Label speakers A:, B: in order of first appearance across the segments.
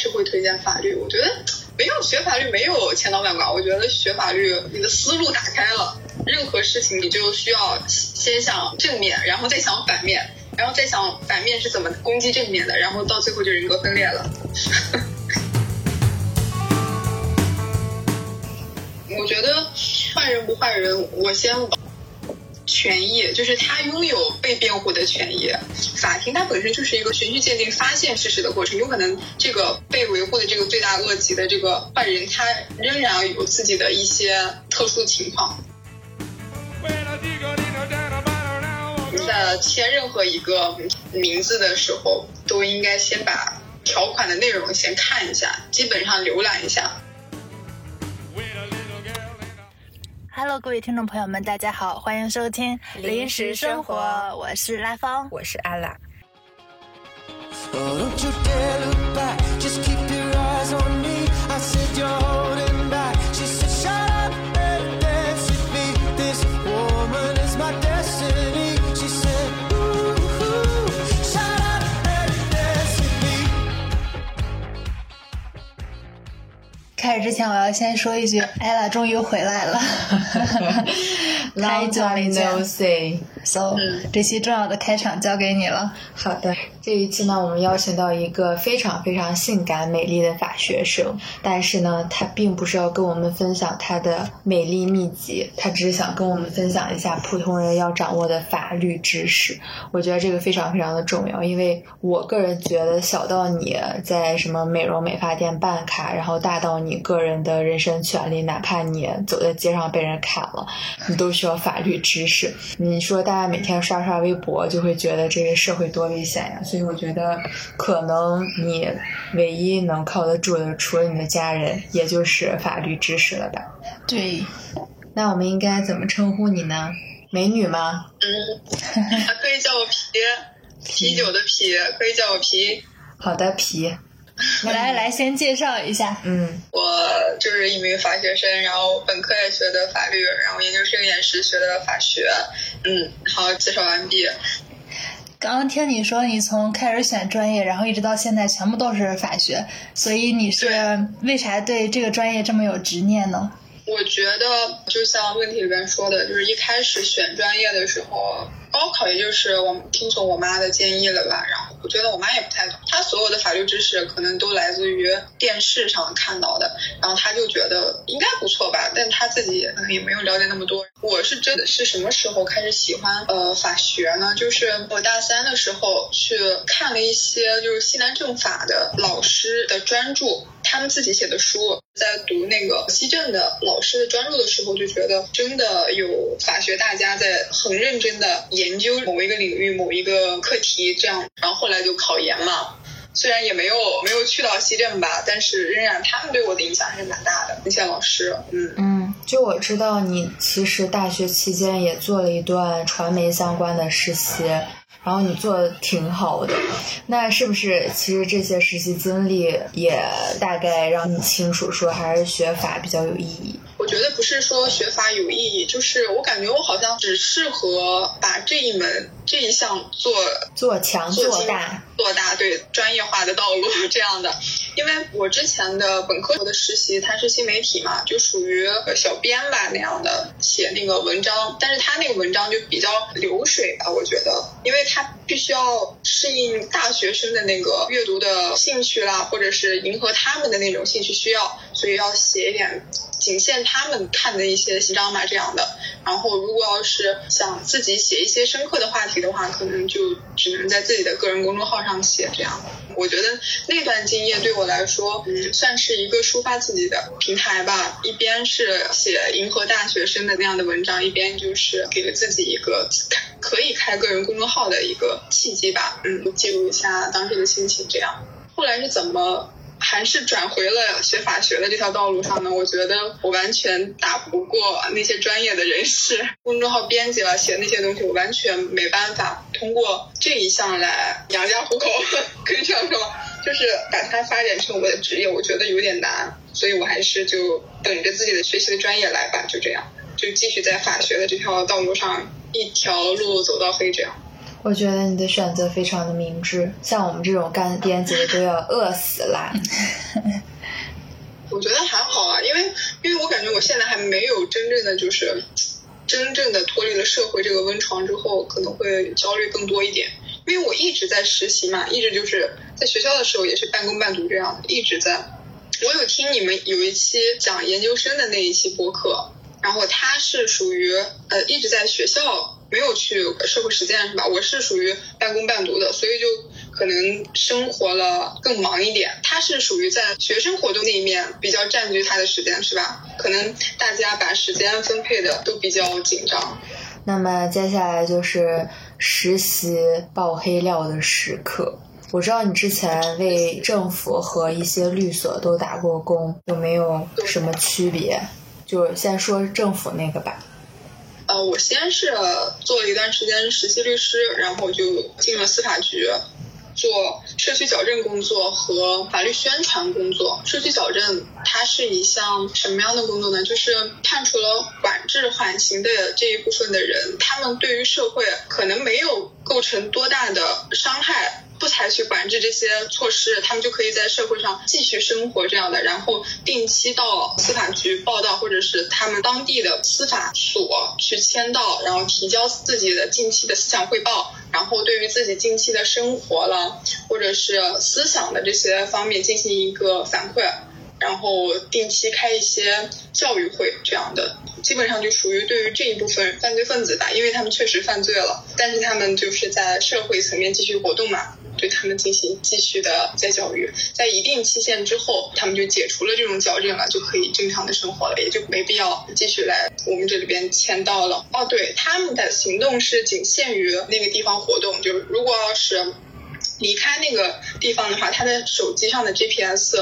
A: 是会推荐法律。我觉得没有学法律没有千刀万剐，我觉得学法律你的思路打开了，任何事情你就需要先想正面，然后再想反面，然后再想反面是怎么攻击正面的，然后到最后就人格分裂了。我觉得坏人不坏人，我先权益就是他拥有被辩护的权益。法庭它本身就是一个循序渐进发现事实的过程，有可能这个被维护的这个罪大恶极的这个坏人，他仍然有自己的一些特殊情况。在签任何一个名字的时候，都应该先把条款的内容先看一下，基本上浏览一下。
B: Hello，各位听众朋友们，大家好，欢迎收听《临时生活》，我是拉芳，
C: 我是阿拉。
B: 开始之前，我要先说一句艾拉终于回来了，
C: 太久没见。
B: So，这期重要的开场交给你了。
C: 好的，这一期呢，我们邀请到一个非常非常性感美丽的法学生，但是呢，他并不是要跟我们分享他的美丽秘籍，他只是想跟我们分享一下普通人要掌握的法律知识。我觉得这个非常非常的重要，因为我个人觉得，小到你在什么美容美发店办卡，然后大到你个人的人身权利，哪怕你走在街上被人砍了，你都需要法律知识。你说。大家每天刷刷微博，就会觉得这个社会多危险呀！所以我觉得，可能你唯一能靠得住的，除了你的家人，也就是法律知识了吧？
B: 对。
C: 那我们应该怎么称呼你呢？美女吗？
A: 嗯，可以叫我皮，啤酒的啤，可以叫我皮。
C: 好的，皮。
B: 来来，先介绍一下。
C: 嗯，
A: 我就是一名法学生，然后本科也学的法律，然后研究生也是学的法学。嗯，好，介绍完毕。
B: 刚刚听你说，你从开始选专业，然后一直到现在，全部都是法学，所以你是为啥对这个专业这么有执念呢？
A: 我觉得，就像问题里边说的，就是一开始选专业的时候。高考也就是我听从我妈的建议了吧，然后我觉得我妈也不太懂，她知识可能都来自于电视上看到的，然后他就觉得应该不错吧，但他自己也也没有了解那么多。我是真的是什么时候开始喜欢呃法学呢？就是我大三的时候去看了一些就是西南政法的老师的专著，他们自己写的书，在读那个西政的老师的专著的时候，就觉得真的有法学大家在很认真的。研究某一个领域某一个课题，这样，然后后来就考研嘛。虽然也没有没有去到西政吧，但是仍然他们对我的影响还是蛮大的。那些老师，嗯
C: 嗯，就我知道你其实大学期间也做了一段传媒相关的实习，然后你做的挺好的。那是不是其实这些实习经历也大概让你清楚说还是学法比较有意义？
A: 我觉得不是说学法有意义，就是我感觉我好像只适合把这一门这一项做
C: 做强做大
A: 做大，对专业化的道路这样的。因为我之前的本科的实习，它是新媒体嘛，就属于小编吧那样的，写那个文章，但是他那个文章就比较流水吧，我觉得，因为他必须要适应大学生的那个阅读的兴趣啦，或者是迎合他们的那种兴趣需要，所以要写一点。仅限他们看的一些文章嘛，这样的。然后，如果要是想自己写一些深刻的话题的话，可能就只能在自己的个人公众号上写这样。我觉得那段经验对我来说，嗯，算是一个抒发自己的平台吧。一边是写迎合大学生的那样的文章，一边就是给了自己一个可以开个人公众号的一个契机吧。嗯，记录一下当时的心情这样。后来是怎么？还是转回了学法学的这条道路上呢？我觉得我完全打不过那些专业的人士，公众号编辑了写那些东西，我完全没办法通过这一项来养家糊口，可以这样说，就是把它发展成我的职业，我觉得有点难，所以我还是就等着自己的学习的专业来吧，就这样，就继续在法学的这条道路上一条路走到黑这样。
C: 我觉得你的选择非常的明智，像我们这种干编辑的都要饿死啦。
A: 我觉得还好啊，因为因为我感觉我现在还没有真正的就是真正的脱离了社会这个温床之后，可能会焦虑更多一点。因为我一直在实习嘛，一直就是在学校的时候也是半工半读这样的，一直在。我有听你们有一期讲研究生的那一期播客，然后他是属于呃一直在学校没有去社会实践是吧？我是属于半工半读的，所以就可能生活了更忙一点。他是属于在学生活动那一面比较占据他的时间是吧？可能大家把时间分配的都比较紧张。
C: 那么接下来就是实习爆黑料的时刻。我知道你之前为政府和一些律所都打过工，有没有什么区别？就先说政府那个吧。
A: 呃，我先是做了一段时间实习律师，然后就进了司法局。做社区矫正工作和法律宣传工作。社区矫正它是一项什么样的工作呢？就是判处了管制缓刑的这一部分的人，他们对于社会可能没有构成多大的伤害。不采取管制这些措施，他们就可以在社会上继续生活这样的，然后定期到司法局报到，或者是他们当地的司法所去签到，然后提交自己的近期的思想汇报，然后对于自己近期的生活了，或者是思想的这些方面进行一个反馈，然后定期开一些教育会这样的，基本上就属于对于这一部分犯罪分子吧，因为他们确实犯罪了，但是他们就是在社会层面继续活动嘛。对他们进行继续的再教育，在一定期限之后，他们就解除了这种矫正了，就可以正常的生活了，也就没必要继续来我们这里边签到了。哦，对，他们的行动是仅限于那个地方活动，就是如果要是离开那个地方的话，他的手机上的 GPS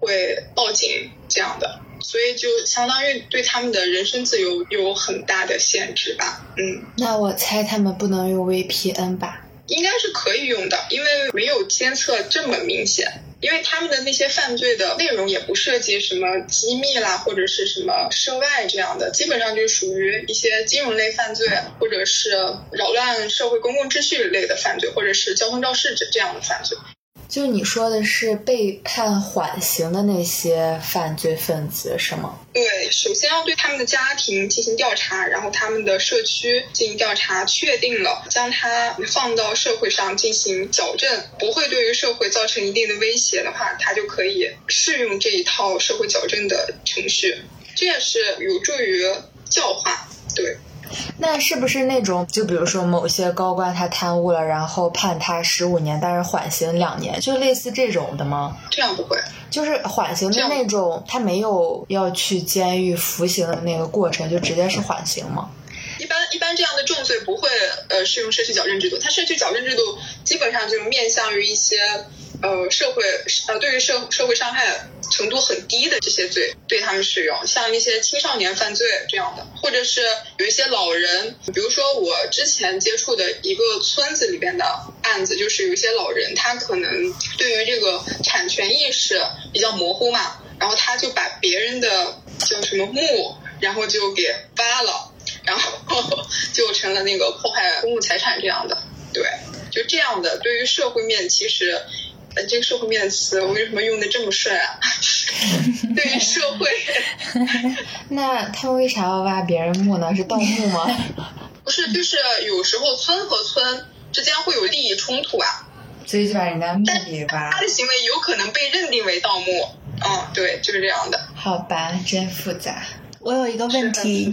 A: 会报警这样的，所以就相当于对他们的人身自由有很大的限制吧。嗯，
C: 那我猜他们不能用 VPN 吧？
A: 应该是可以用的，因为没有监测这么明显。因为他们的那些犯罪的内容也不涉及什么机密啦，或者是什么涉外这样的，基本上就属于一些金融类犯罪，或者是扰乱社会公共秩序类的犯罪，或者是交通肇事这这样的犯罪。
C: 就你说的是被判缓刑的那些犯罪分子是吗？
A: 对，首先要对他们的家庭进行调查，然后他们的社区进行调查，确定了将他放到社会上进行矫正，不会对于社会造成一定的威胁的话，他就可以适用这一套社会矫正的程序，这也是有助于教化。对。
C: 那是不是那种，就比如说某些高官他贪污了，然后判他十五年，但是缓刑两年，就类似这种的吗？
A: 这样不会，
C: 就是缓刑的那种，他没有要去监狱服刑的那个过程，就直接是缓刑吗？
A: 一般一般这样的重罪不会呃适用社区矫正制度，它社区矫正制度基本上就面向于一些。呃，社会呃，对于社社会伤害程度很低的这些罪，对他们适用，像一些青少年犯罪这样的，或者是有一些老人，比如说我之前接触的一个村子里边的案子，就是有一些老人，他可能对于这个产权意识比较模糊嘛，然后他就把别人的叫什么墓，然后就给挖了，然后 就成了那个破坏公共财产这样的，对，就这样的，对于社会面其实。呃，这个社会面词，我为什么用的这么顺啊？对于社会，
C: 那他们为啥要挖别人墓呢？是盗墓吗？
A: 不是，就是有时候村和村之间会有利益冲突啊，
C: 所以就把人家墓给挖。
A: 他的行为有可能被认定为盗墓。嗯，对，就是这样的。
C: 好吧，真复杂。
B: 我有一个问题。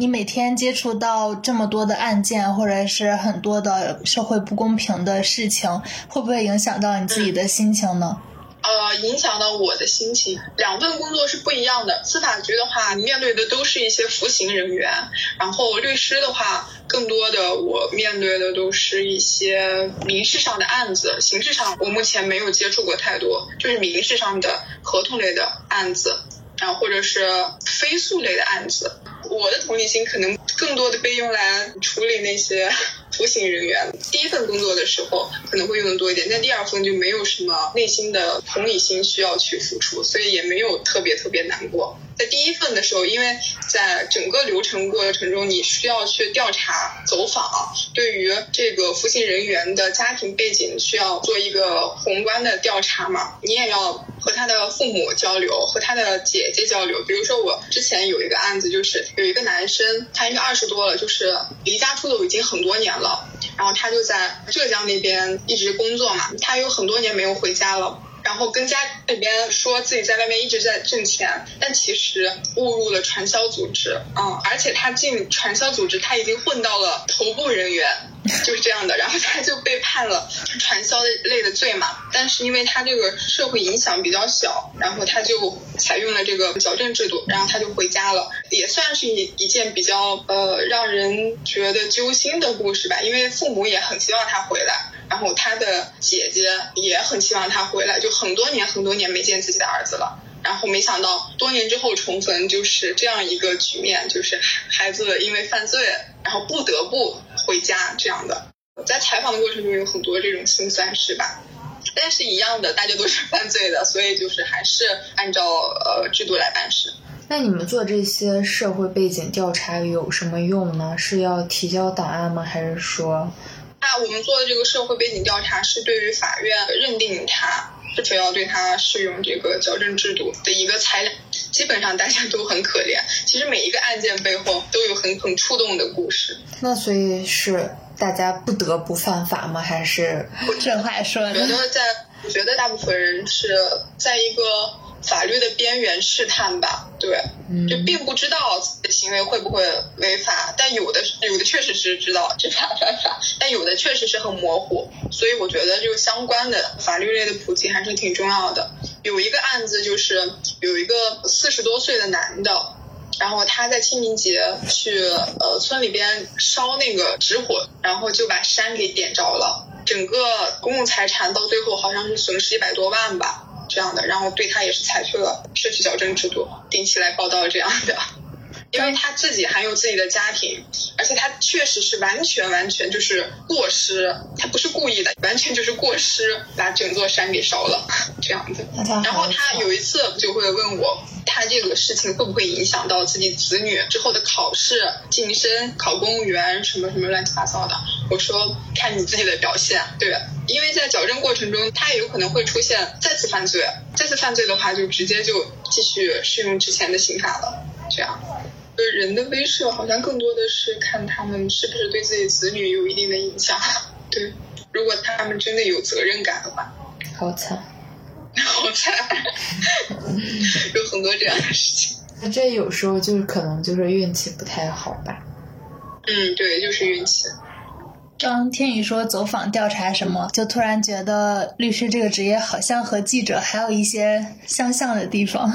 B: 你每天接触到这么多的案件，或者是很多的社会不公平的事情，会不会影响到你自己的心情呢？
A: 呃，影响到我的心情。两份工作是不一样的。司法局的话，面对的都是一些服刑人员；然后律师的话，更多的我面对的都是一些民事上的案子。刑事上我目前没有接触过太多，就是民事上的合同类的案子，然后或者是非诉类的案子。我的同理心可能更多的被用来处理那些服刑人员。第一份工作的时候可能会用的多一点，但第二份就没有什么内心的同理心需要去付出，所以也没有特别特别难过。在第一份的时候，因为在整个流程过程中，你需要去调查走访，对于这个服刑人员的家庭背景需要做一个宏观的调查嘛，你也要和他的父母交流，和他的姐姐交流。比如说我之前有一个案子，就是有一个男生，他应该二十多了，就是离家出走已经很多年了，然后他就在浙江那边一直工作嘛，他有很多年没有回家了。然后跟家里边说自己在外面一直在挣钱，但其实误入了传销组织，嗯，而且他进传销组织，他已经混到了头部人员，就是这样的，然后他就被判了传销类的罪嘛。但是因为他这个社会影响比较小，然后他就采用了这个矫正制度，然后他就回家了，也算是一一件比较呃让人觉得揪心的故事吧，因为父母也很希望他回来。然后他的姐姐也很希望他回来，就很多年很多年没见自己的儿子了。然后没想到多年之后重逢，就是这样一个局面，就是孩子因为犯罪，然后不得不回家这样的。在采访的过程中有很多这种心酸事吧，但是一样的，大家都是犯罪的，所以就是还是按照呃制度来办事。
C: 那你们做这些社会背景调查有什么用呢？是要提交档案吗？还是说？
A: 那我们做的这个社会背景调查是对于法院认定他是否要对他适用这个矫正制度的一个裁量。基本上大家都很可怜，其实每一个案件背后都有很很触动的故事。
C: 那所以是大家不得不犯法吗？还是
B: 这话说的？
A: 觉得在，我觉得大部分人是在一个。法律的边缘试探吧，对，就并不知道自己的行为会不会违法，但有的有的确实是知道这法犯法，但有的确实是很模糊，所以我觉得这个相关的法律类的普及还是挺重要的。有一个案子就是有一个四十多岁的男的，然后他在清明节去呃村里边烧那个纸火，然后就把山给点着了，整个公共财产到最后好像是损失一百多万吧。这样的，然后对他也是采取了社区矫正制度，定期来报道这样的，因为他自己还有自己的家庭，而且他确实是完全完全就是过失，他不是故意的，完全就是过失把整座山给烧了这样子。然后他有一次就会问我。他这个事情会不会影响到自己子女之后的考试、晋升、考公务员什么什么乱七八糟的？我说看你自己的表现，对，因为在矫正过程中，他也有可能会出现再次犯罪，再次犯罪的话就直接就继续适用之前的刑法了。这样，呃，人的威慑好像更多的是看他们是不是对自己子女有一定的影响。对，如果他们真的有责任感的话，
C: 好惨。
A: 好惨，有很多这样的事情。
C: 这有时候就是可能就是运气不太好吧。
A: 嗯，对，就是运气。
B: 刚天宇说走访调查什么，就突然觉得律师这个职业好像和记者还有一些相像的地方。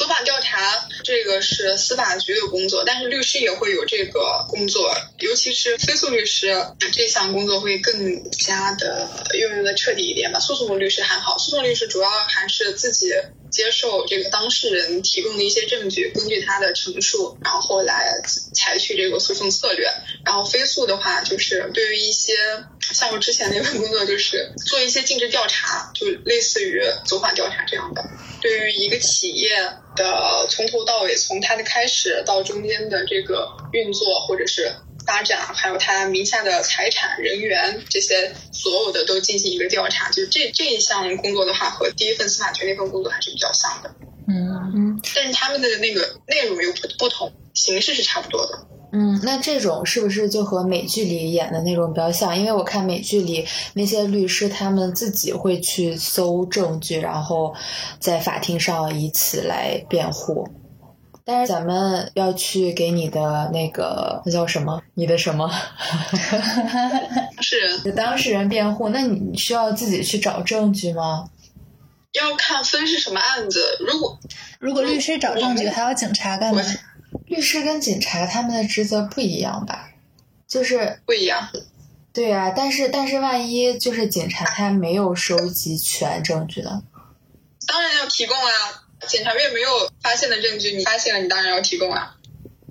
A: 走访调查这个是司法局的工作，但是律师也会有这个工作，尤其是非诉律师这项工作会更加的运用的彻底一点吧。诉讼律师还好，诉讼律师主要还是自己接受这个当事人提供的一些证据，根据他的陈述，然后来采取这个诉讼策略。然后非诉的话，就是对于一些像我之前那份工作，就是做一些尽职调查，就类似于走访调查这样的。对于一个企业的从头到尾，从它的开始到中间的这个运作或者是发展，还有他名下的财产、人员这些所有的都进行一个调查。就这这一项工作的话，和第一份司法局那份工作还是比较像的。
B: 嗯
C: 嗯，
A: 但是他们的那个内容又不不同，形式是差不多的。
C: 嗯，那这种是不是就和美剧里演的那种比较像？因为我看美剧里那些律师，他们自己会去搜证据，然后在法庭上以此来辩护。但是咱们要去给你的那个那叫什么？你的什么？
A: 是
C: 当事人辩护？那你需要自己去找证据吗？
A: 要看分是什么案子。如果
B: 如果律师找证据，还要警察干嘛？
C: 律师跟警察他们的职责不一样吧？就是
A: 不一样。
C: 对啊，但是但是万一就是警察他没有收集全证据呢？
A: 当然要提供啊！检察院没有发现的证据，你发现了，你当然要提供啊。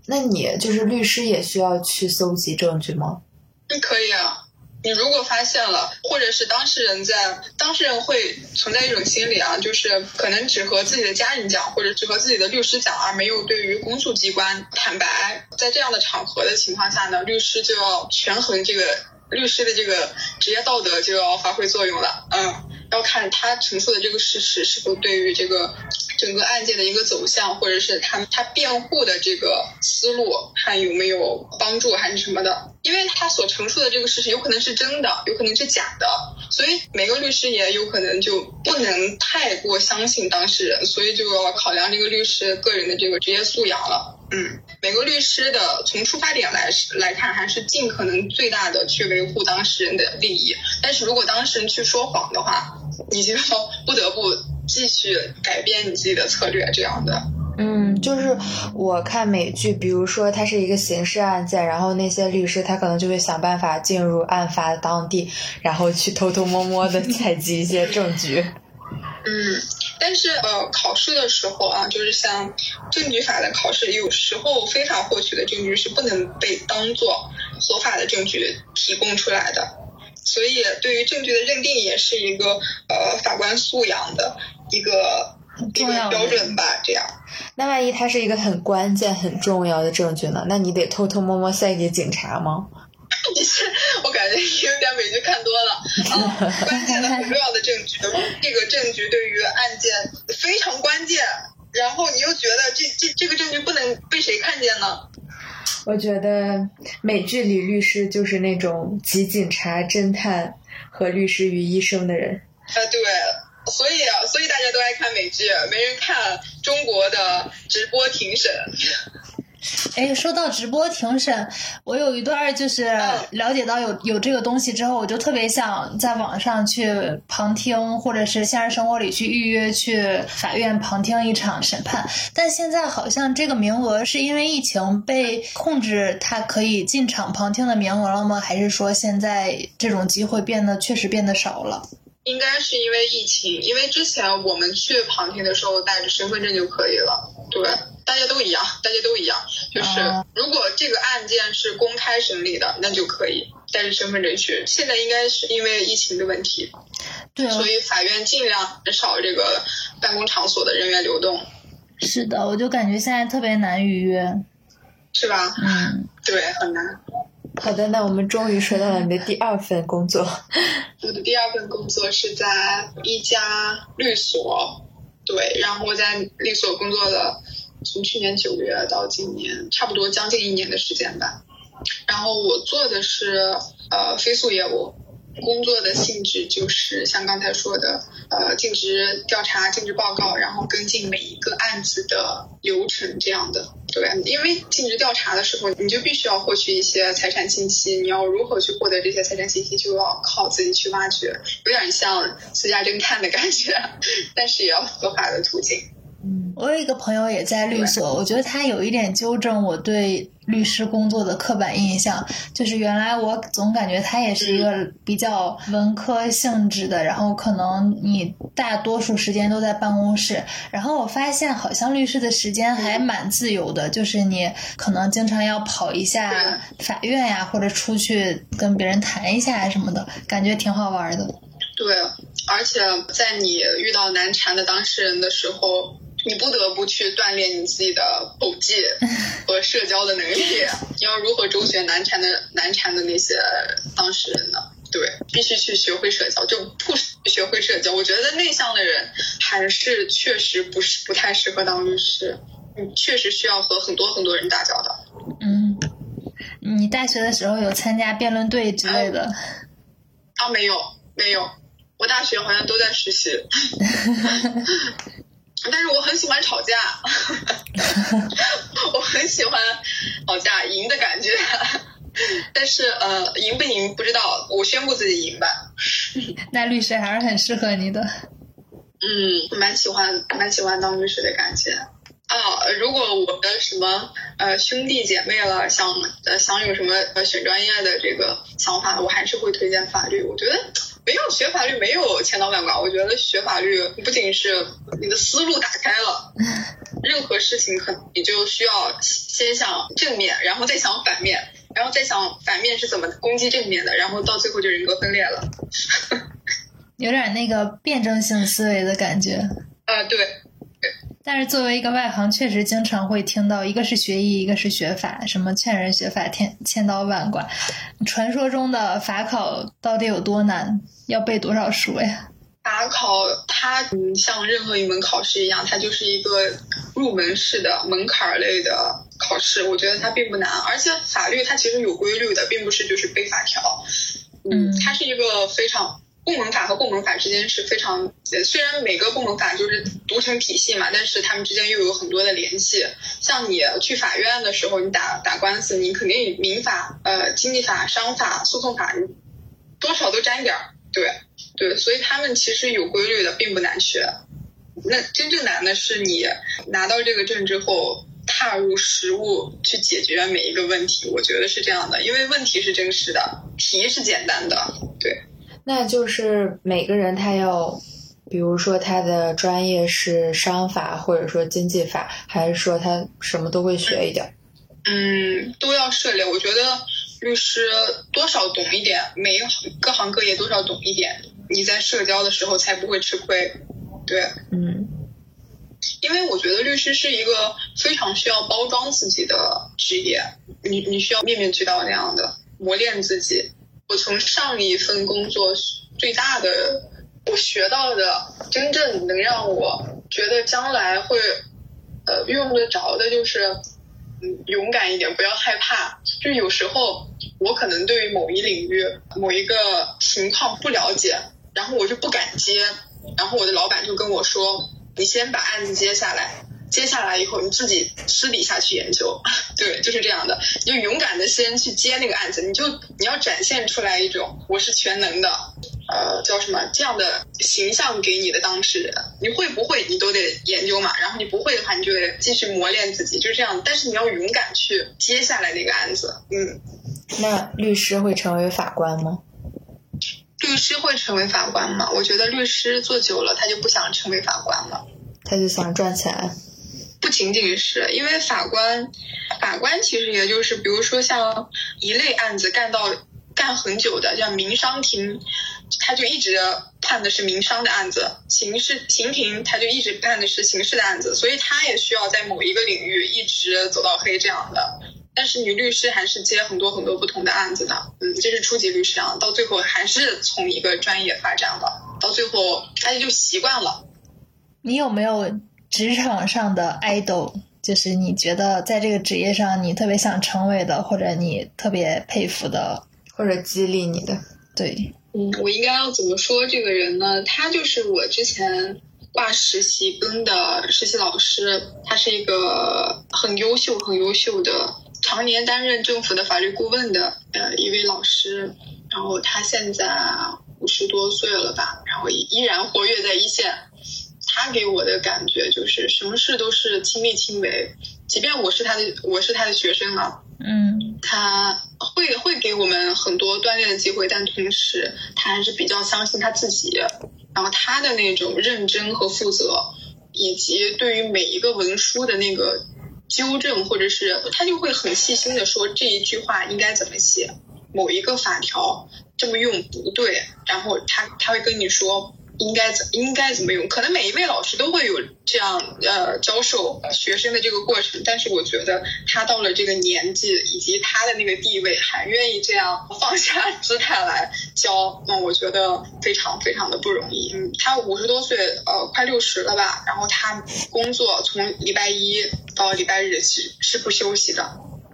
C: 那你就是律师也需要去搜集证据吗？
A: 嗯，可以啊。你如果发现了，或者是当事人在，当事人会存在一种心理啊，就是可能只和自己的家人讲，或者只和自己的律师讲，而没有对于公诉机关坦白。在这样的场合的情况下呢，律师就要权衡这个律师的这个职业道德就要发挥作用了。嗯，要看他陈述的这个事实是否对于这个。整个案件的一个走向，或者是他他辩护的这个思路，看有没有帮助，还是什么的？因为他所陈述的这个事实有可能是真的，有可能是假的，所以每个律师也有可能就不能太过相信当事人，所以就要考量这个律师个人的这个职业素养了。嗯，每个律师的从出发点来来看，还是尽可能最大的去维护当事人的利益。但是如果当事人去说谎的话，你就要不得不。继续改变你自己的策略，这样的。
C: 嗯，就是我看美剧，比如说它是一个刑事案件，然后那些律师他可能就会想办法进入案发当地，然后去偷偷摸摸的采集一些证据。
A: 嗯，但是呃，考试的时候啊，就是像证据法的考试，有时候非法获取的证据是不能被当做合法的证据提供出来的，所以对于证据的认定也是一个呃法官素养的。一个一个标准吧，这样。
C: 那万一它是一个很关键、很重要的证据呢？那你得偷偷摸摸塞给警察吗？
A: 你是，我感觉你有点美剧看多了啊。关键的、很重要的证据，这个证据对于案件非常关键，然后你又觉得这这这个证据不能被谁看见呢？
C: 我觉得美剧里律师就是那种集警察、侦探和律师于一身的人。
A: 啊，对。所以啊，所以大家都爱看美剧，没人看中国的直播庭审。
B: 哎，说到直播庭审，我有一段就是了解到有有这个东西之后，我就特别想在网上去旁听，或者是现实生活里去预约去法院旁听一场审判。但现在好像这个名额是因为疫情被控制，它可以进场旁听的名额了吗？还是说现在这种机会变得确实变得少了？
A: 应该是因为疫情，因为之前我们去旁听的时候带着身份证就可以了。对，大家都一样，大家都一样。就是如果这个案件是公开审理的，那就可以带着身份证去。现在应该是因为疫情的问题，
B: 对，
A: 所以法院尽量减少这个办公场所的人员流动。
B: 是的，我就感觉现在特别难预约，
A: 是吧？
B: 嗯，
A: 对，很难。
C: 好的，那我们终于说到了你的第二份工作。
A: 我的第二份工作是在一家律所，对，然后我在律所工作了，从去年九月到今年，差不多将近一年的时间吧。然后我做的是呃非诉业务。工作的性质就是像刚才说的，呃，尽职调查、尽职报告，然后跟进每一个案子的流程这样的。对，因为尽职调查的时候，你就必须要获取一些财产信息，你要如何去获得这些财产信息，就要靠自己去挖掘，有点像私家侦探的感觉，但是也要合法的途径。
B: 嗯，我有一个朋友也在律所，我觉得他有一点纠正我对律师工作的刻板印象，就是原来我总感觉他也是一个比较文科性质的，然后可能你大多数时间都在办公室，然后我发现好像律师的时间还蛮自由的，就是你可能经常要跑一下法院呀，或者出去跟别人谈一下什么的，感觉挺好玩的。
A: 对，而且在你遇到难缠的当事人的时候。你不得不去锻炼你自己的口技 和社交的能力。你要如何周旋难缠的难缠的那些当事人呢？对，必须去学会社交，就不学会社交。我觉得内向的人还是确实不是不太适合当律师。你确实需要和很多很多人打交道。
B: 嗯，你大学的时候有参加辩论队之类的？
A: 啊，没有，没有。我大学好像都在实习。但是我很喜欢吵架，我很喜欢吵架赢的感觉。但是呃，赢不赢不知道，我宣布自己赢吧。
B: 那律师还是很适合你的。
A: 嗯，蛮喜欢蛮喜欢当律师的感觉。啊，如果我的什么呃兄弟姐妹了，想呃想有什么呃选专业的这个想法，我还是会推荐法律。我觉得。没有学法律没有千刀万剐，我觉得学法律不仅是你的思路打开了，任何事情可能你就需要先想正面，然后再想反面，然后再想反面是怎么攻击正面的，然后到最后就人格分裂了。
B: 有点那个辩证性思维的感觉。
A: 啊，对。
B: 但是作为一个外行，确实经常会听到，一个是学艺，一个是学法，什么劝人学法，千千刀万剐。传说中的法考到底有多难？要背多少书呀？
A: 法考它嗯，像任何一门考试一样，它就是一个入门式的门槛类的考试。我觉得它并不难，而且法律它其实有规律的，并不是就是背法条。嗯，它是一个非常。部门法和部门法之间是非常，虽然每个部门法就是独成体系嘛，但是他们之间又有很多的联系。像你去法院的时候，你打打官司，你肯定民法、呃经济法、商法、诉讼法，你多少都沾点儿。对对，所以他们其实有规律的，并不难学。那真正难的是你拿到这个证之后，踏入实务去解决每一个问题。我觉得是这样的，因为问题是真实的，题是简单的。对。
C: 那就是每个人他要，比如说他的专业是商法，或者说经济法，还是说他什么都会学一点？
A: 嗯，都要涉猎。我觉得律师多少懂一点，每一行各行各业多少懂一点，你在社交的时候才不会吃亏。对，
C: 嗯，
A: 因为我觉得律师是一个非常需要包装自己的职业，你你需要面面俱到那样的磨练自己。我从上一份工作最大的我学到的，真正能让我觉得将来会呃用得着的，就是嗯勇敢一点，不要害怕。就有时候我可能对于某一领域某一个情况不了解，然后我就不敢接，然后我的老板就跟我说：“你先把案子接下来。”接下来以后，你自己私底下去研究，对，就是这样的。你就勇敢的先去接那个案子，你就你要展现出来一种我是全能的，呃，叫什么这样的形象给你的当事人。你会不会，你都得研究嘛。然后你不会的话，你就得继续磨练自己，就是这样。但是你要勇敢去接下来那个案子。嗯，
C: 那律师会成为法官吗？
A: 律师会成为法官吗？我觉得律师做久了，他就不想成为法官了，
C: 他就想赚钱。
A: 不仅仅是因为法官，法官其实也就是，比如说像一类案子干到干很久的，像民商庭，他就一直判的是民商的案子；刑事刑庭他就一直判的是刑事的案子，所以他也需要在某一个领域一直走到黑这样的。但是女律师还是接很多很多不同的案子的，嗯，这是初级律师啊，到最后还是从一个专业发展了，到最后大家就习惯了。
B: 你有没有？职场上的 idol，就是你觉得在这个职业上你特别想成为的，或者你特别佩服的，
C: 或者激励你的。
B: 对，
A: 嗯，我应该要怎么说这个人呢？他就是我之前挂实习跟的实习老师，他是一个很优秀、很优秀的，常年担任政府的法律顾问的呃一位老师。然后他现在五十多岁了吧，然后依然活跃在一线。他给我的感觉就是什么事都是亲力亲为，即便我是他的我是他的学生啊，
B: 嗯，
A: 他会会给我们很多锻炼的机会，但同时他还是比较相信他自己，然后他的那种认真和负责，以及对于每一个文书的那个纠正，或者是他就会很细心的说这一句话应该怎么写，某一个法条这么用不对，然后他他会跟你说。应该怎应该怎么用？可能每一位老师都会有这样呃教授学生的这个过程，但是我觉得他到了这个年纪以及他的那个地位，还愿意这样放下姿态来教，那我觉得非常非常的不容易。嗯，他五十多岁，呃，快六十了吧？然后他工作从礼拜一到礼拜日是是不休息的，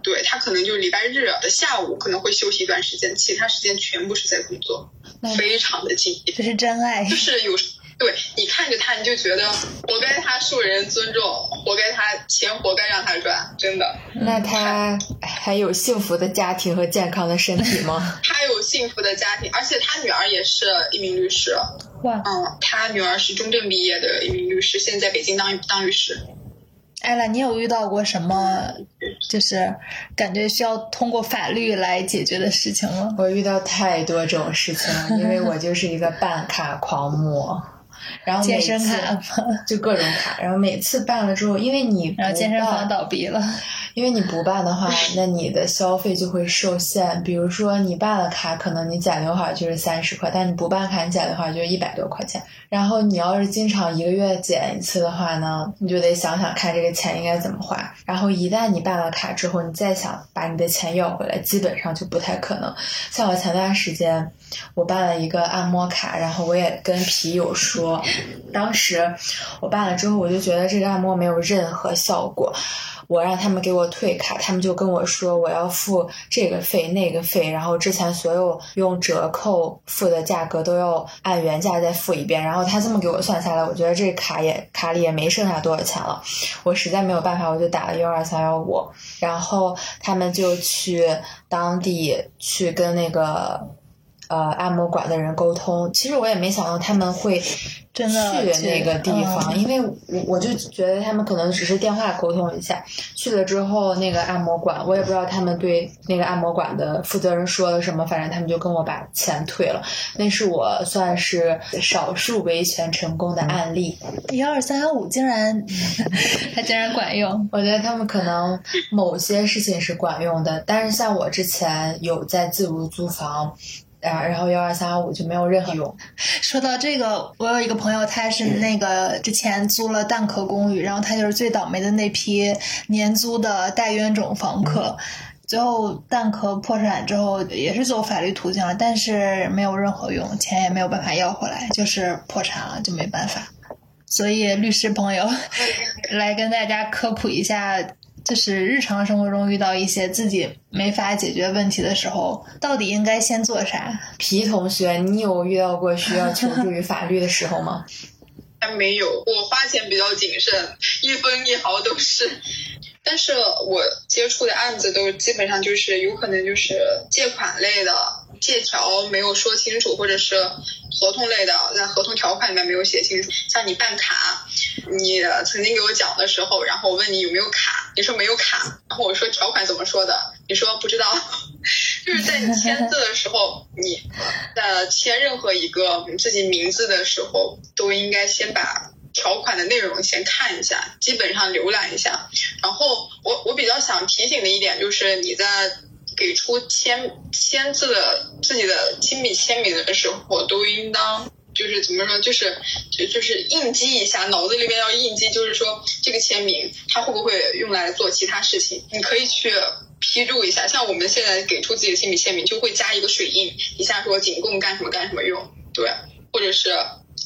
A: 对他可能就礼拜日的下午可能会休息一段时间，其他时间全部是在工作。非常的敬业，
B: 这是真爱。
A: 就是 有，对你看着他，你就觉得活该他受人尊重，活该他钱活该让他赚，真的。
C: 那他还有幸福的家庭和健康的身体吗？
A: 他有幸福的家庭，而且他女儿也是一名律师。
B: 哇，
A: 嗯，他女儿是中正毕业的一名律师，现在北京当当律师。
B: 艾拉，你有遇到过什么就是感觉需要通过法律来解决的事情吗？
C: 我遇到太多这种事情了，因为我就是一个办卡狂魔。然后
B: 健身卡，
C: 就各种卡，然后每次办了之后，因为你
B: 然后健身房倒闭了。
C: 因为你不办的话，那你的消费就会受限。比如说你办了卡，可能你剪刘海就是三十块，但你不办卡，你剪刘海就是一百多块钱。然后你要是经常一个月剪一次的话呢，你就得想想看这个钱应该怎么花。然后一旦你办了卡之后，你再想把你的钱要回来，基本上就不太可能。像我前段时间，我办了一个按摩卡，然后我也跟皮友说，当时我办了之后，我就觉得这个按摩没有任何效果。我让他们给我退卡，他们就跟我说我要付这个费那个费，然后之前所有用折扣付的价格都要按原价再付一遍，然后他这么给我算下来，我觉得这卡也卡里也没剩下多少钱了，我实在没有办法，我就打了幺二三幺五，然后他们就去当地去跟那个。呃，按摩馆的人沟通，其实我也没想到他们会
B: 真的
C: 去那个地方，
B: 嗯
C: 因为我我就觉得他们可能只是电话沟通一下，去了之后那个按摩馆，我也不知道他们对那个按摩馆的负责人说了什么，反正他们就跟我把钱退了，那是我算是少数维权成功的案例。
B: 幺二三幺五竟然，它竟然管用。
C: 我觉得他们可能某些事情是管用的，但是像我之前有在自如租房。啊，然后幺二三幺五就没有任何用。
B: 说到这个，我有一个朋友，他是那个之前租了蛋壳公寓，然后他就是最倒霉的那批年租的带冤种房客。最后蛋壳破产之后，也是走法律途径了，但是没有任何用，钱也没有办法要回来，就是破产了，就没办法。所以律师朋友 来跟大家科普一下。就是日常生活中遇到一些自己没法解决问题的时候，到底应该先做啥？
C: 皮同学，你有遇到过需要求助于法律的时候吗？
A: 还没有，我花钱比较谨慎，一分一毫都是。但是我接触的案子都基本上就是有可能就是借款类的，借条没有说清楚，或者是合同类的，在合同条款里面没有写清楚。像你办卡，你曾经给我讲的时候，然后我问你有没有卡，你说没有卡，然后我说条款怎么说的，你说不知道。就是在你签字的时候，你在签任何一个自己名字的时候，都应该先把条款的内容先看一下，基本上浏览一下。然后我我比较想提醒的一点就是你在给出签签字的自己的亲笔签名的时候，都应当。就是怎么说，就是就就是应激一下，脑子里面要应激，就是说这个签名它会不会用来做其他事情？你可以去批注一下，像我们现在给出自己的亲笔签名，就会加一个水印，一下说仅供干什么干什么用，对，或者是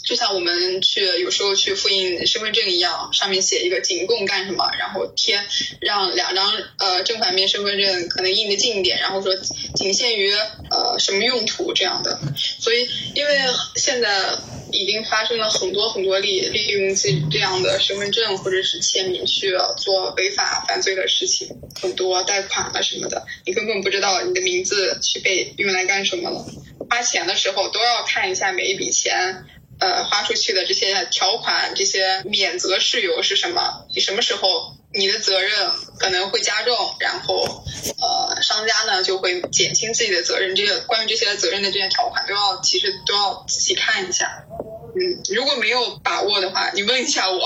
A: 就像我们去有时候去复印身份证一样，上面写一个仅供干什么，然后贴让两张呃正反面身份证可能印的近一点，然后说仅限于呃什么用途这样的。所以因为现在已经发生了很多很多例利用这这样的身份证或者是签名去做违法犯罪的事情，很多贷款啊什么的，你根本不知道你的名字去被用来干什么了。花钱的时候都要看一下每一笔钱。呃，花出去的这些条款、这些免责事由是什么？你什么时候你的责任可能会加重，然后呃，商家呢就会减轻自己的责任。这些关于这些责任的这些条款都要其实都要仔细看一下。嗯，如果没有把握的话，你问一下我。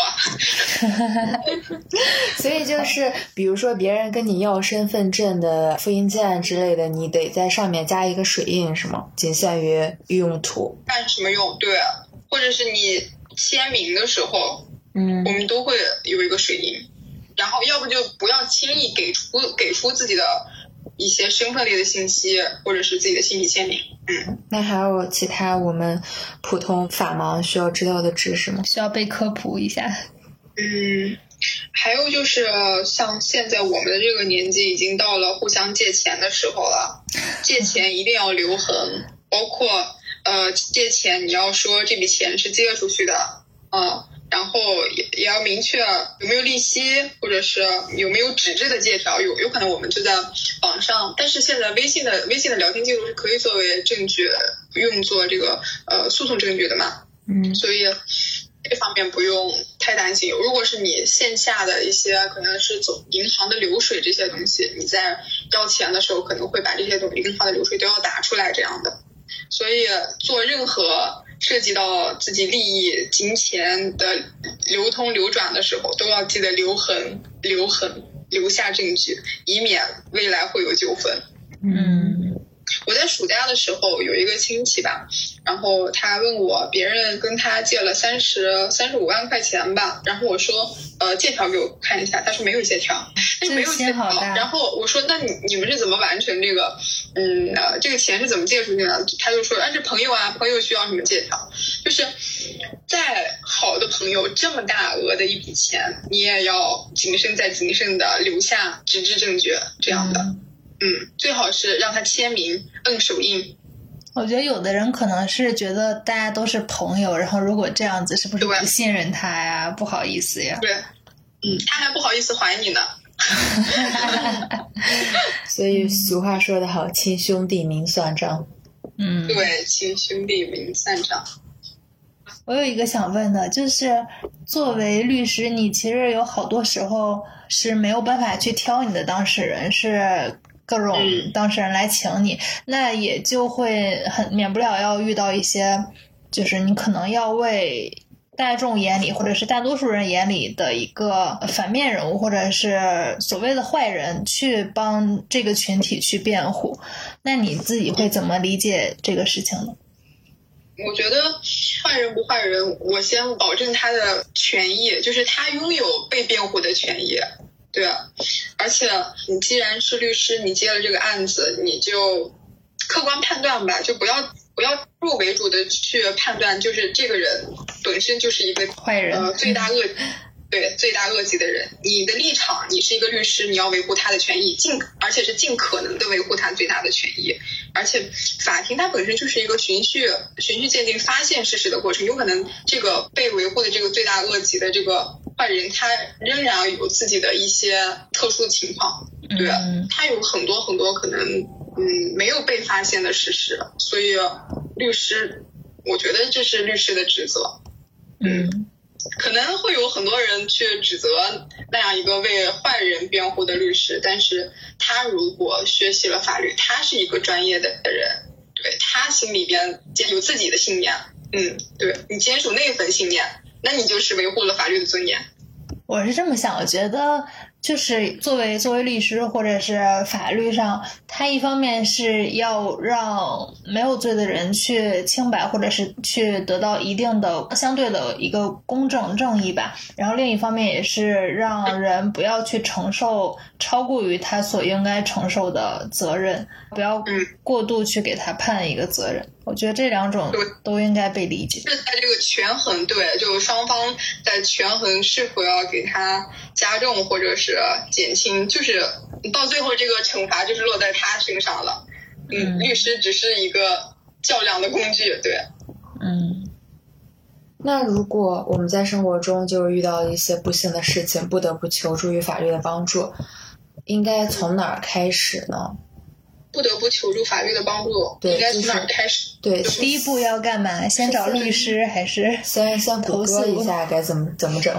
C: 所以就是，比如说别人跟你要身份证的复印件之类的，你得在上面加一个水印，是吗？仅限于用途。
A: 干什么用？对。或者是你签名的时候，
C: 嗯，
A: 我们都会有一个水印，然后要不就不要轻易给出给出自己的一些身份类的信息，或者是自己的亲笔签名。嗯，
C: 那还有其他我们普通法盲需要知道的知识吗？
B: 需要被科普一下。
A: 嗯，还有就是像现在我们的这个年纪，已经到了互相借钱的时候了，借钱一定要留痕，包括。呃，借钱你要说这笔钱是借出去的，嗯，然后也也要明确有没有利息，或者是有没有纸质的借条，有有可能我们就在网上，但是现在微信的微信的聊天记录是可以作为证据用作这个呃诉讼证据的嘛，
C: 嗯，
A: 所以这方面不用太担心。如果是你线下的一些可能是走银行的流水这些东西，你在要钱的时候可能会把这些东银行的流水都要打出来这样的。所以做任何涉及到自己利益、金钱的流通流转的时候，都要记得留痕、留痕，留下证据，以免未来会有纠纷。
B: 嗯
A: 我在暑假的时候有一个亲戚吧，然后他问我，别人跟他借了三十三十五万块钱吧，然后我说，呃，借条给我看一下，他说没有借条，没有借条然后我说，那你你们是怎么完成这个，嗯，呃，这个钱是怎么借出去的？他就说，啊，是朋友啊，朋友需要什么借条，就是再好的朋友，这么大额的一笔钱，你也要谨慎再谨慎的留下纸质证据，这样的。
B: 嗯
A: 嗯，最好是让他签名、摁手印。
B: 我觉得有的人可能是觉得大家都是朋友，然后如果这样子，是不是
A: 对
B: 不信任他呀？不好意思呀。
A: 对，嗯，他还不好意思还你呢。
C: 所以俗话说得好，亲兄弟明算账。
B: 嗯，
A: 对，亲兄弟明算账。
B: 我有一个想问的，就是作为律师，你其实有好多时候是没有办法去挑你的当事人，是各种
A: 嗯
B: 当事人来请你，那也就会很免不了要遇到一些，就是你可能要为大众眼里或者是大多数人眼里的一个反面人物，或者是所谓的坏人，去帮这个群体去辩护。那你自己会怎么理解这个事情呢？
A: 我觉得坏人不坏人，我先保证他的权益，就是他拥有被辩护的权益。对啊，而且你既然是律师，你接了这个案子，你就客观判断吧，就不要不要入为主的去判断，就是这个人本身就是一个
B: 坏人，
A: 呃罪大恶对罪大恶极的人。你的立场，你是一个律师，你要维护他的权益，尽而且是尽可能的维护他最大的权益。而且法庭它本身就是一个循序循序渐进发现事实的过程，有可能这个被维护的这个罪大恶极的这个坏人，他仍然有自己的一些特殊情况，对
B: 嗯
A: 他有很多很多可能嗯没有被发现的事实，所以律师，我觉得这是律师的职责。
B: 嗯。
A: 可能会有很多人去指责那样一个为坏人辩护的律师，但是他如果学习了法律，他是一个专业的人，对他心里边有自己的信念，嗯，对你坚守那份信念，那你就是维护了法律的尊严。
B: 我是这么想，我觉得就是作为作为律师或者是法律上，他一方面是要让没有罪的人去清白，或者是去得到一定的相对的一个公正正义吧。然后另一方面也是让人不要去承受超过于他所应该承受的责任，不要
A: 嗯
B: 过度去给他判一个责任。我觉得这两种
A: 对
B: 都应该被理解。
A: 是在这个权衡，对，就双方在权衡是否要给他加重或者是减轻，就是到最后这个惩罚就是落在他身上了。嗯，
B: 嗯
A: 律师只是一个较量的工具，对。
B: 嗯
C: 那如果我们在生活中就遇到一些不幸的事情，不得不求助于法律的帮助，应该从哪儿开始呢？
A: 不得不求助法律的帮助，
C: 对
A: 应该从哪儿开始？
C: 对，
B: 第一步要干嘛？先找律师还是？
C: 先先谷歌一下该怎么怎么整。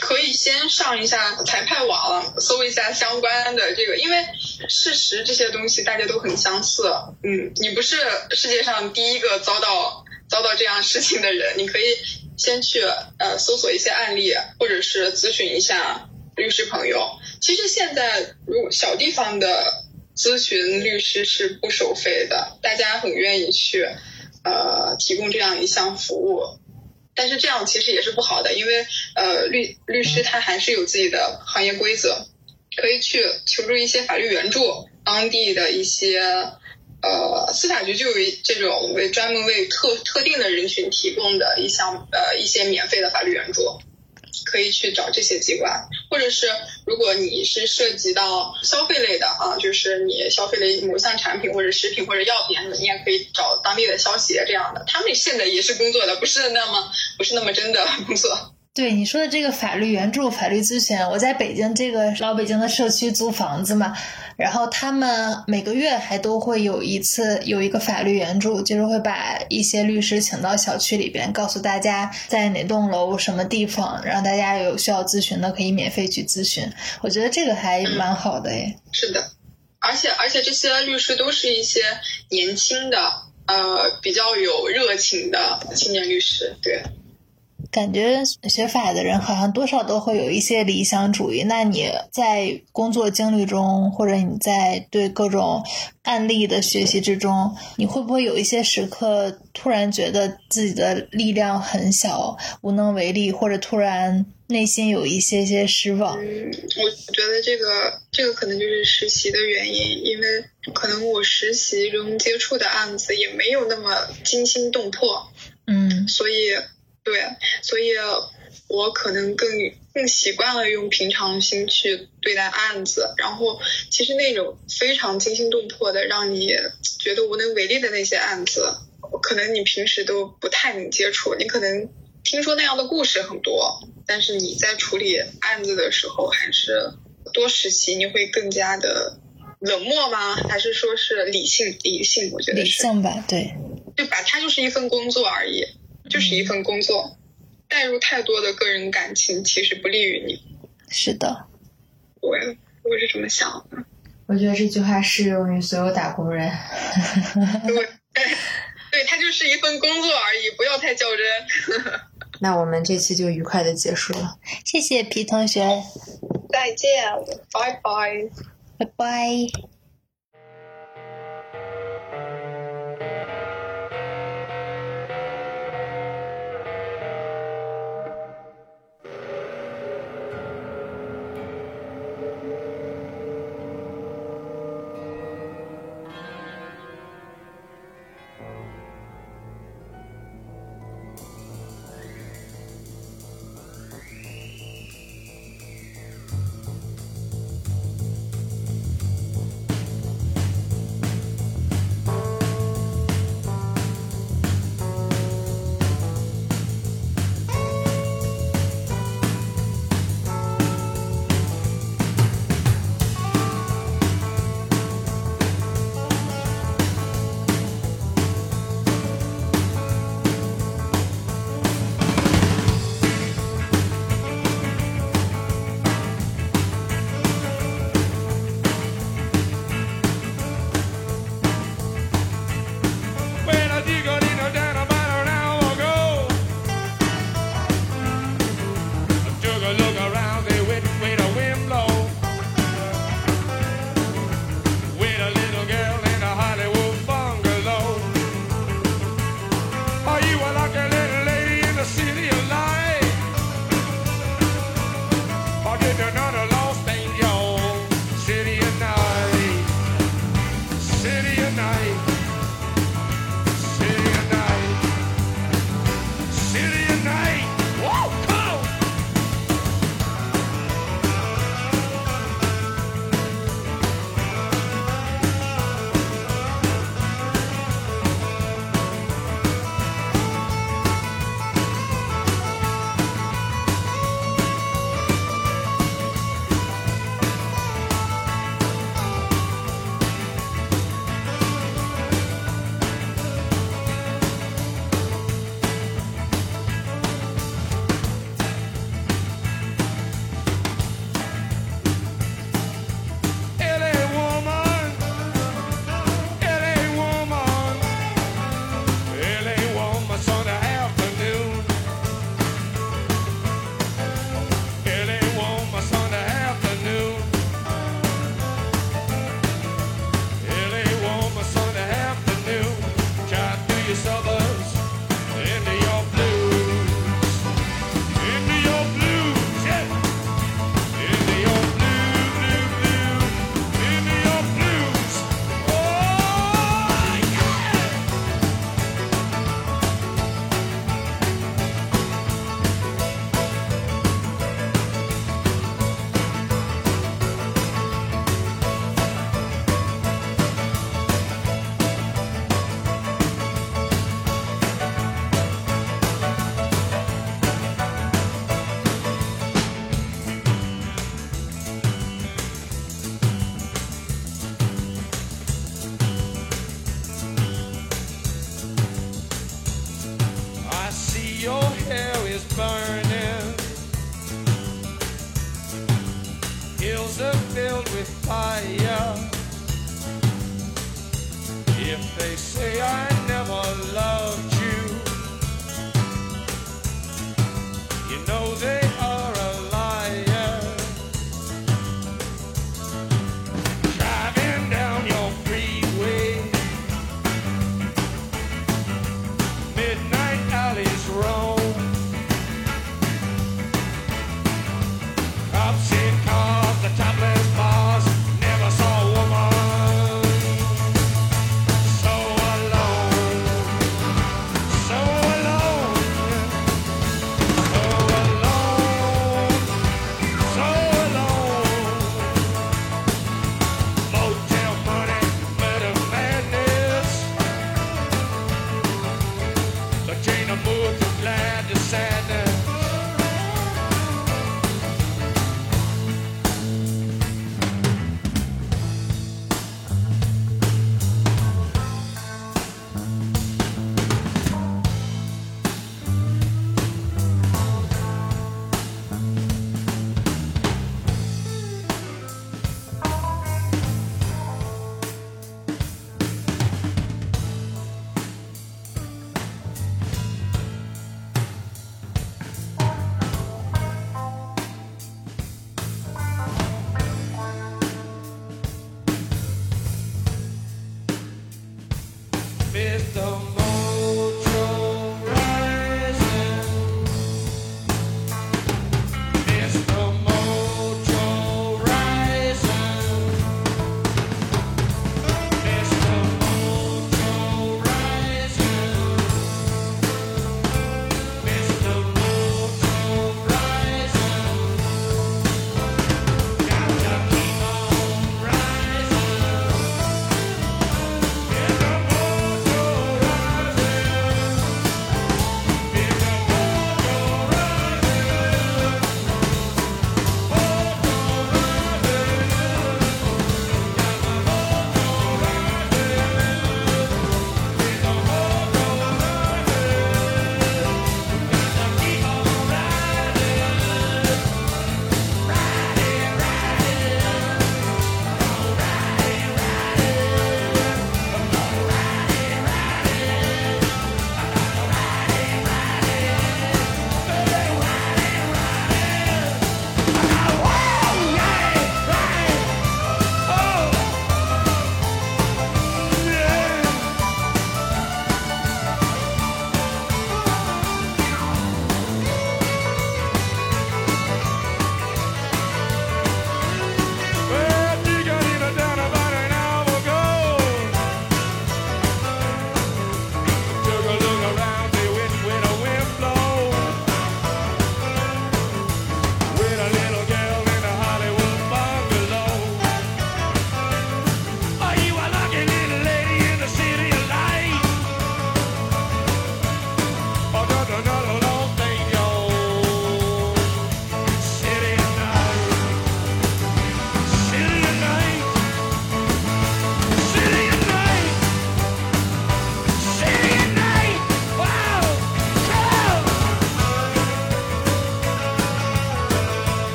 A: 可以先上一下裁判网，搜一下相关的这个，因为事实这些东西大家都很相似。嗯，你不是世界上第一个遭到遭到这样事情的人，你可以先去呃搜索一些案例，或者是咨询一下律师朋友。其实现在如小地方的咨询律师是不收费的，大家很愿意去呃提供这样一项服务。但是这样其实也是不好的，因为呃律律师他还是有自己的行业规则，可以去求助一些法律援助，当地的一些呃司法局就有一这种为专门为特特定的人群提供的一项呃一些免费的法律援助，可以去找这些机关，或者是如果你是涉及到消费类的啊，就是你消费了某项产品或者食品或者药品，你也可以找当地的消协这样的，他们现在也是工作的，不是那么不是那么真的工作。
B: 对你说的这个法律援助、法律咨询，我在北京这个老北京的社区租房子嘛，然后他们每个月还都会有一次有一个法律援助，就是会把一些律师请到小区里边，告诉大家在哪栋楼什么地方，让大家有需要咨询的可以免费去咨询。我觉得这个还蛮好的诶。
A: 是的，而且而且这些律师都是一些年轻的呃比较有热情的青年律师。对。
B: 感觉学法的人好像多少都会有一些理想主义。那你在工作经历中，或者你在对各种案例的学习之中，你会不会有一些时刻突然觉得自己的力量很小，无能为力，或者突然内心有一些些失望？
A: 嗯，我觉得这个这个可能就是实习的原因，因为可能我实习中接触的案子也没有那么惊心动魄。
B: 嗯，
A: 所以。对，所以我可能更更习惯了用平常心去对待案子，然后其实那种非常惊心动魄的，让你觉得无能为力的那些案子，可能你平时都不太能接触。你可能听说那样的故事很多，但是你在处理案子的时候，还是多实习，你会更加的冷漠吗？还是说是理性？理性，我觉得
B: 理性吧，对，
A: 就把它就是一份工作而已。就是一份工作，带入太多的个人感情，其实不利于你。
B: 是的，
A: 我我是这么想的。
C: 我觉得这句话适用于所有打工人。
A: 对，对他就是一份工作而已，不要太较真。
C: 那我们这期就愉快的结束了，
B: 谢谢皮同学，
A: 再见，拜拜，
B: 拜拜。